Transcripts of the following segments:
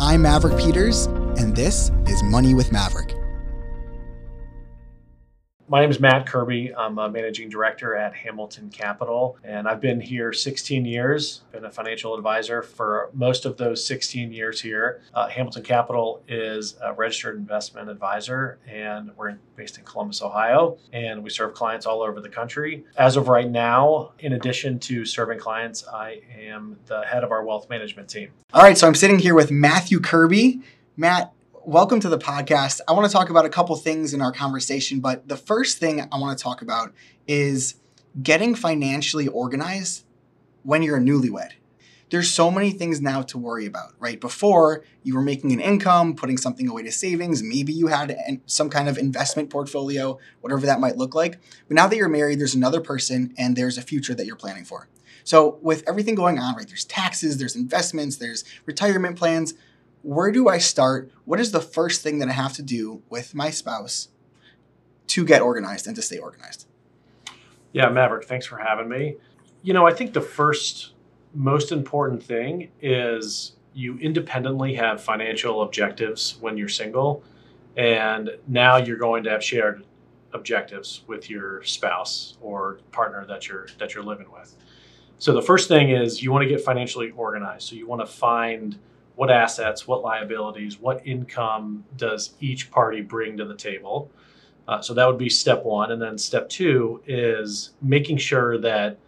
I'm Maverick Peters, and this is Money with Maverick. My name is Matt Kirby. I'm a managing director at Hamilton Capital, and I've been here 16 years. Been a financial advisor for most of those 16 years here. Uh, Hamilton Capital is a registered investment advisor, and we're based in Columbus, Ohio, and we serve clients all over the country. As of right now, in addition to serving clients, I am the head of our wealth management team. All right, so I'm sitting here with Matthew Kirby. Matt, welcome to the podcast. I want to talk about a couple things in our conversation, but the first thing I want to talk about is getting financially organized when you're a newlywed. There's so many things now to worry about, right? Before, you were making an income, putting something away to savings, maybe you had some kind of investment portfolio, whatever that might look like. But now that you're married, there's another person and there's a future that you're planning for. So, with everything going on, right, there's taxes, there's investments, there's retirement plans where do I start? What is the first thing that I have to do with my spouse to get organized and to stay organized? Yeah, Maverick, thanks for having me. You know, I think the first most important thing is you independently have financial objectives when you're single, and now you're going to have shared objectives with your spouse or partner that you're that you're living with. So the first thing is you want to get financially organized. So you want to find what assets, what liabilities, what income does each party bring to the table? Uh, so that would be step one. And then step two is making sure that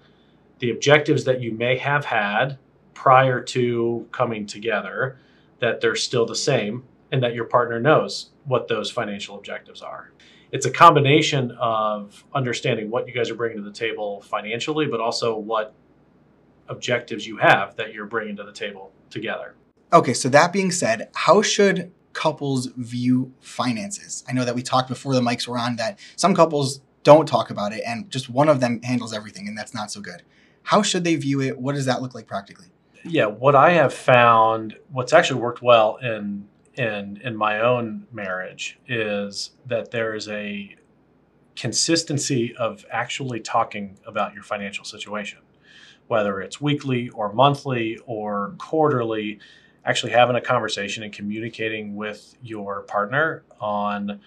the objectives that you may have had prior to coming together, that they're still the same and that your partner knows what those financial objectives are. It's a combination of understanding what you guys are bringing to the table financially, but also what objectives you have that you're bringing to the table together. Okay, so that being said, how should couples view finances? I know that we talked before the mics were on that some couples don't talk about it and just one of them handles everything and that's not so good. How should they view it? What does that look like practically? Yeah, what I have found, what's actually worked well in in in my own marriage is that there is a consistency of actually talking about your financial situation, whether it's weekly or monthly or quarterly actually having a conversation and communicating with your partner on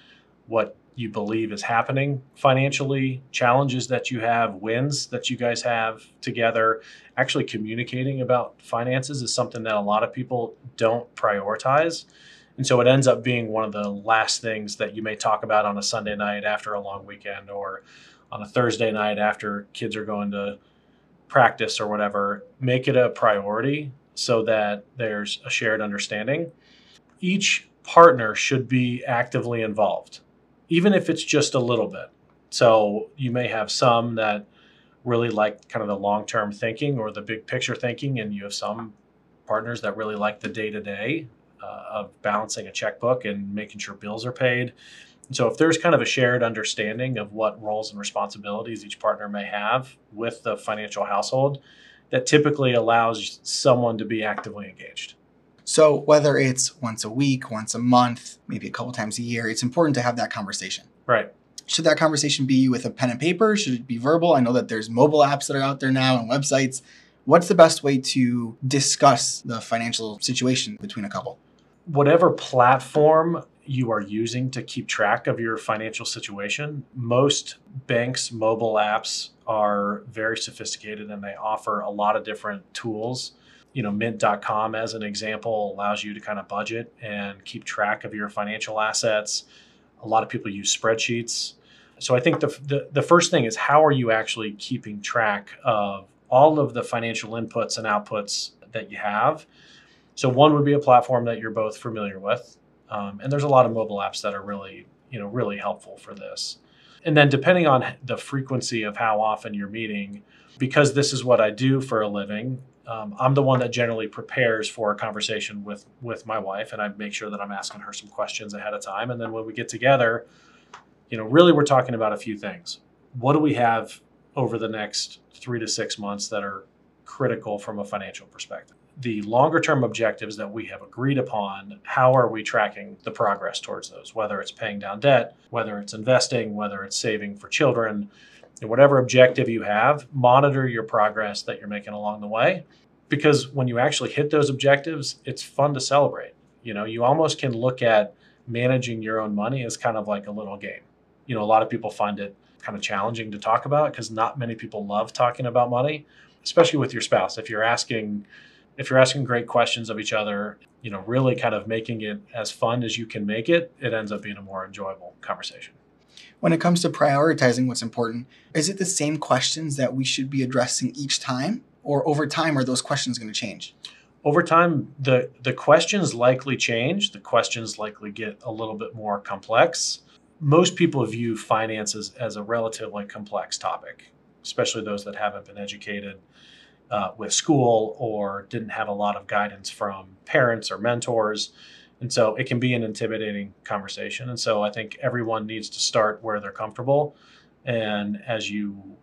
what you believe is happening financially, challenges that you have, wins that you guys have together. Actually, communicating about finances is something that a lot of people don't prioritize. And so it ends up being one of the last things that you may talk about on a Sunday night after a long weekend or on a Thursday night after kids are going to practice or whatever. Make it a priority so that there's a shared understanding. Each partner should be actively involved, even if it's just a little bit. So you may have some that really like kind of the long term thinking or the big picture thinking, and you have some partners that really like the day to day of balancing a checkbook and making sure bills are paid. So, if there's kind of a shared understanding of what roles and responsibilities each partner may have with the financial household, that typically allows someone to be actively engaged. So, whether it's once a week, once a month, maybe a couple times a year, it's important to have that conversation. Right. Should that conversation be with a pen and paper? Should it be verbal? I know that there's mobile apps that are out there now and websites. What's the best way to discuss the financial situation between a couple? Whatever platform you are using to keep track of your financial situation. Most banks' mobile apps are very sophisticated and they offer a lot of different tools. You know, mint.com, as an example, allows you to kind of budget and keep track of your financial assets. A lot of people use spreadsheets. So I think the, the, the first thing is how are you actually keeping track of all of the financial inputs and outputs that you have? So one would be a platform that you're both familiar with. Um, and there's a lot of mobile apps that are really, you know, really helpful for this. And then depending on the frequency of how often you're meeting, because this is what I do for a living, um, I'm the one that generally prepares for a conversation with with my wife, and I make sure that I'm asking her some questions ahead of time. And then when we get together, you know, really we're talking about a few things. What do we have over the next three to six months that are critical from a financial perspective? The longer term objectives that we have agreed upon, how are we tracking the progress towards those? Whether it's paying down debt, whether it's investing, whether it's saving for children, whatever objective you have, monitor your progress that you're making along the way. Because when you actually hit those objectives, it's fun to celebrate. You know, you almost can look at managing your own money as kind of like a little game. You know, a lot of people find it kind of challenging to talk about because not many people love talking about money, especially with your spouse. If you're asking if you're asking great questions of each other, you know, really kind of making it as fun as you can make it, it ends up being a more enjoyable conversation. When it comes to prioritizing what's important, is it the same questions that we should be addressing each time? Or over time, are those questions going to change? Over time, the, the questions likely change. The questions likely get a little bit more complex. Most people view finances as a relatively complex topic, especially those that haven't been educated uh, with school or didn't have a lot of guidance from parents or mentors. And so it can be an intimidating conversation. And so I think everyone needs to start where they're comfortable. And as you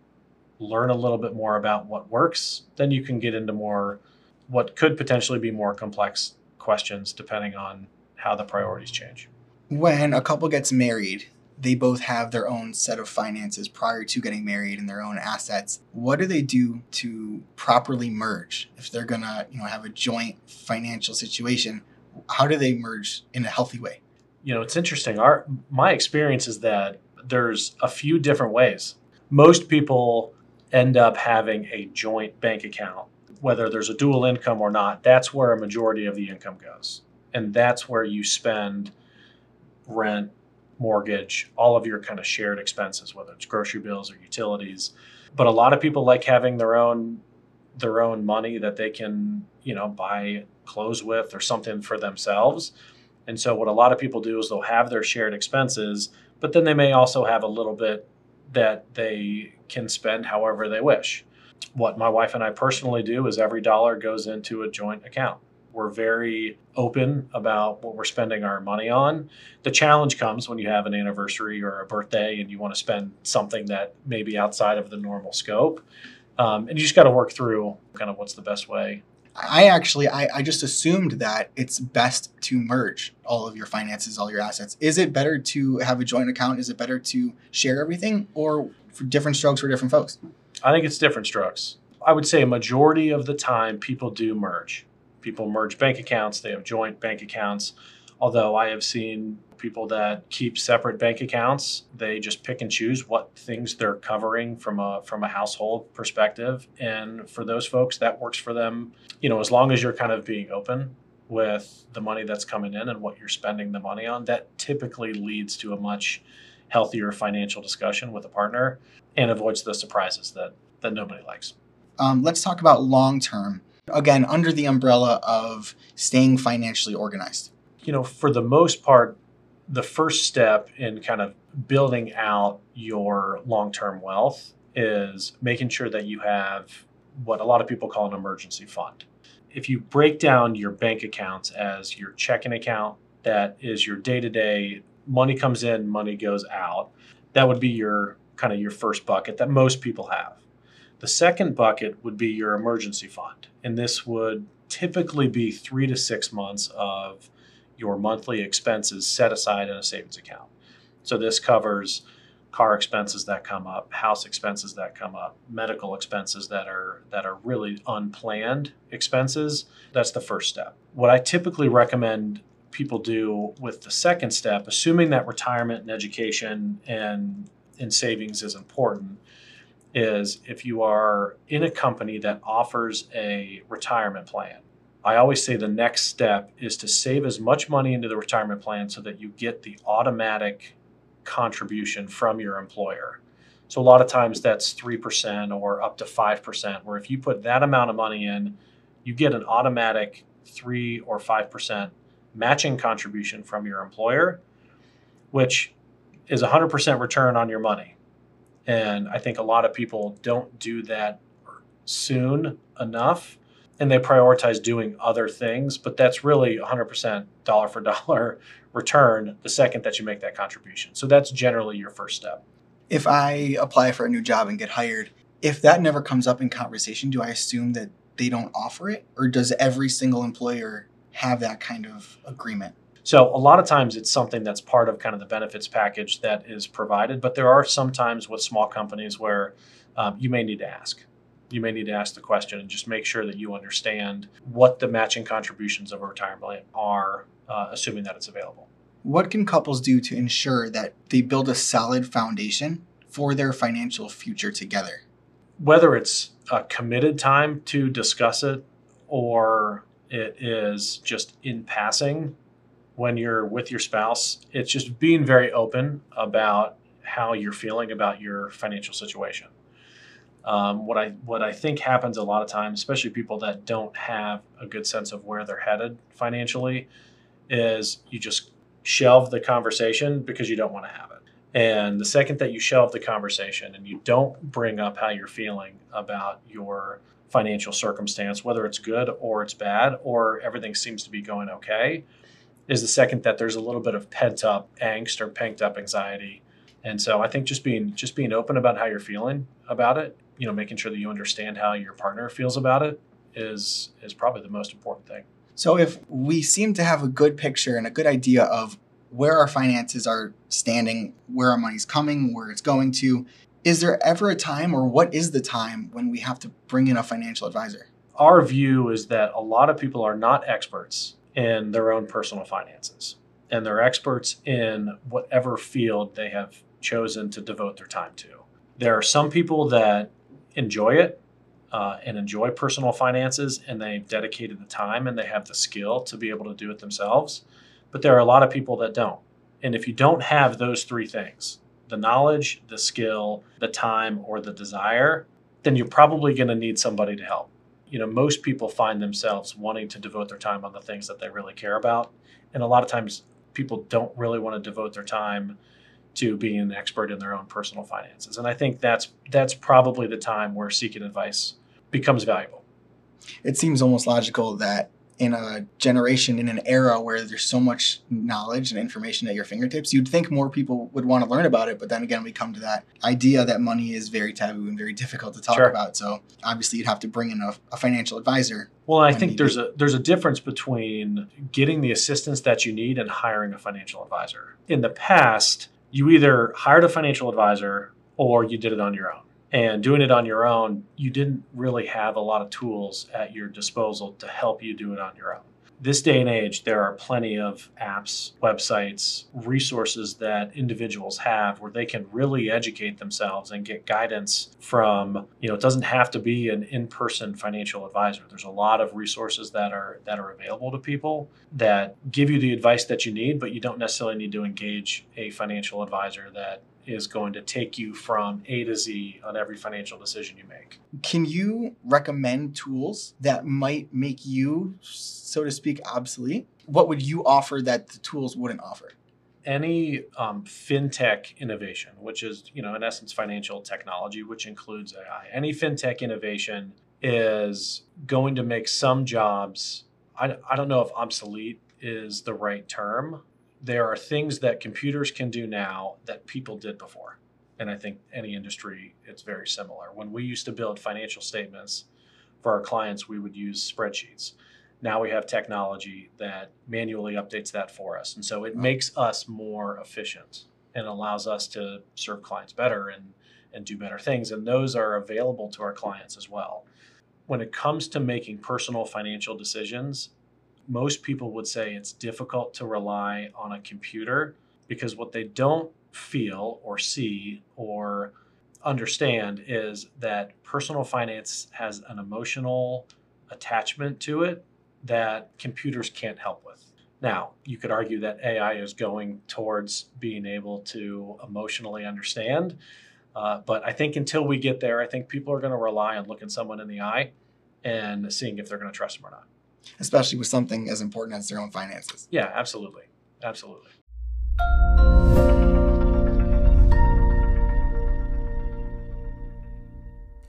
learn a little bit more about what works, then you can get into more what could potentially be more complex questions depending on how the priorities change. When a couple gets married, they both have their own set of finances prior to getting married and their own assets. What do they do to properly merge if they're going to, you know, have a joint financial situation? How do they merge in a healthy way? You know, it's interesting. Our my experience is that there's a few different ways. Most people end up having a joint bank account, whether there's a dual income or not. That's where a majority of the income goes. And that's where you spend rent, mortgage, all of your kind of shared expenses, whether it's grocery bills or utilities. But a lot of people like having their own their own money that they can, you know, buy clothes with or something for themselves. And so what a lot of people do is they'll have their shared expenses, but then they may also have a little bit that they can spend however they wish. What my wife and I personally do is every dollar goes into a joint account. We're very open about what we're spending our money on. The challenge comes when you have an anniversary or a birthday and you want to spend something that may be outside of the normal scope. Um, and you just got to work through kind of what's the best way. I actually, I, I just assumed that it's best to merge all of your finances, all your assets. Is it better to have a joint account? Is it better to share everything or for different strokes for different folks? I think it's different strokes. I would say a majority of the time people do merge people merge bank accounts, they have joint bank accounts. Although I have seen people that keep separate bank accounts, they just pick and choose what things they're covering from a from a household perspective. And for those folks, that works for them. You know, as long as you're kind of being open with the money that's coming in and what you're spending the money on, that typically leads to a much healthier financial discussion with a partner and avoids the surprises that that nobody likes. Um, let's talk about long term again, under the umbrella of staying financially organized? You know, for the most part, the first step in kind of building out your long term wealth is making sure that you have what a lot of people call an emergency fund. If you break down your bank accounts as your checking account, that is your day to day money comes in, money goes out, that would be your kind of your first bucket that most people have. The second bucket would be your emergency fund, and this would typically be three to six months of your monthly expenses set aside in a savings account. So this covers car expenses that come up, house expenses that come up, medical expenses that are that are really unplanned expenses. That's the first step. What I typically recommend people do with the second step, assuming that retirement and education and in savings is important, is if you are in a company that offers a retirement plan, I always say the next step is to save as much money into the retirement plan so that you get the automatic contribution from your employer. So a lot of times that's 3% or up to 5%, where if you put that amount of money in, you get an automatic 3 or 5% matching contribution from your employer, which is 100% return on your money. And I think a lot of people don't do that soon enough and they prioritize doing other things, but that's really 100% dollar for dollar return the second that you make that contribution. So that's generally your first step. If I apply for a new job and get hired, if that never comes up in conversation, do I assume that they don't offer it? Or does every single employer have that kind of agreement? So a lot of times it's something that's part of kind of the benefits package that is provided, but there are some times with small companies where um, you may need to ask. you may need to ask the question and just make sure that you understand what the matching contributions of a retirement plan are, uh, assuming that it's available. What can couples do to ensure that they build a solid foundation for their financial future together? Whether it's a committed time to discuss it or it is just in passing when you're with your spouse, it's just being very open about how you're feeling about your financial situation. Um, what I what I think happens a lot of times, especially people that don't have a good sense of where they're headed financially, is you just shelve the conversation because you don't want to have it. And the second that you shelve the conversation and you don't bring up how you're feeling about your financial circumstance, whether it's good or it's bad or everything seems to be going okay, is the second that there's a little bit of pent up angst or pent up anxiety. And so I think just being just being open about how you're feeling about it you know making sure that you understand how your partner feels about it is is probably the most important thing so if we seem to have a good picture and a good idea of where our finances are standing where our money's coming where it's going to is there ever a time or what is the time when we have to bring in a financial advisor our view is that a lot of people are not experts in their own personal finances and they're experts in whatever field they have chosen to devote their time to there are some people that enjoy it uh, and enjoy personal finances and they've dedicated the time and they have the skill to be able to do it themselves. But there are a lot of people that don't. And if you don't have those three things the knowledge, the skill, the time, or the desire then you're probably going to need somebody to help. You know, most people find themselves wanting to devote their time on the things that they really care about. And a lot of times people don't really want to devote their time to being an expert in their own personal finances. And I think that's that's probably the time where seeking advice becomes valuable. It seems almost logical that in a generation, in an era where there's so much knowledge and information at your fingertips, you'd think more people would want to learn about it. But then again, we come to that idea that money is very taboo and very difficult to talk sure. about. So obviously, you'd have to bring in a, a financial advisor. Well, I think there's a there's a difference between getting the assistance that you need and hiring a financial advisor. In the past, you either hired a financial advisor or you did it on your own. And doing it on your own, you didn't really have a lot of tools at your disposal to help you do it on your own this day and age, there are plenty of apps, websites, resources that individuals have where they can really educate themselves and get guidance from, you know, it doesn't have to be an in-person financial advisor. There's a lot of resources that are that are available to people that give you the advice that you need, but you don't necessarily need to engage a financial advisor that is going to take you from A to Z on every financial decision you make. Can you recommend tools that might make you, so to speak, obsolete? What would you offer that the tools wouldn't offer? Any um, fintech innovation, which is, you know, in essence, financial technology, which includes AI, any fintech innovation is going to make some jobs, I, I don't know if obsolete is the right term, there are things that computers can do now that people did before. And I think any industry, it's very similar. When we used to build financial statements for our clients, we would use spreadsheets. Now we have technology that manually updates that for us. And so it makes us more efficient and allows us to serve clients better and, and do better things. And those are available to our clients as well. When it comes to making personal financial decisions, most people would say it's difficult to rely on a computer because what they don't feel or see or understand is that personal finance has an emotional attachment to it that computers can't help with. Now, you could argue that AI is going towards being able to emotionally understand. Uh, but I think until we get there, I think people are going to rely on looking someone in the eye and seeing if they're going to trust them or not especially with something as important as their own finances. Yeah, absolutely. Absolutely.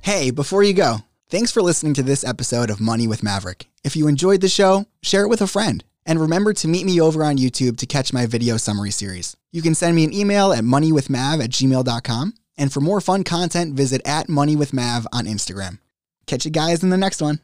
Hey, before you go, thanks for listening to this episode of Money with Maverick. If you enjoyed the show, share it with a friend. And remember to meet me over on YouTube to catch my video summary series. You can send me an email at moneywithmav at gmail.com. And for more fun content, visit at moneywithmav on Instagram. Catch you guys in the next one.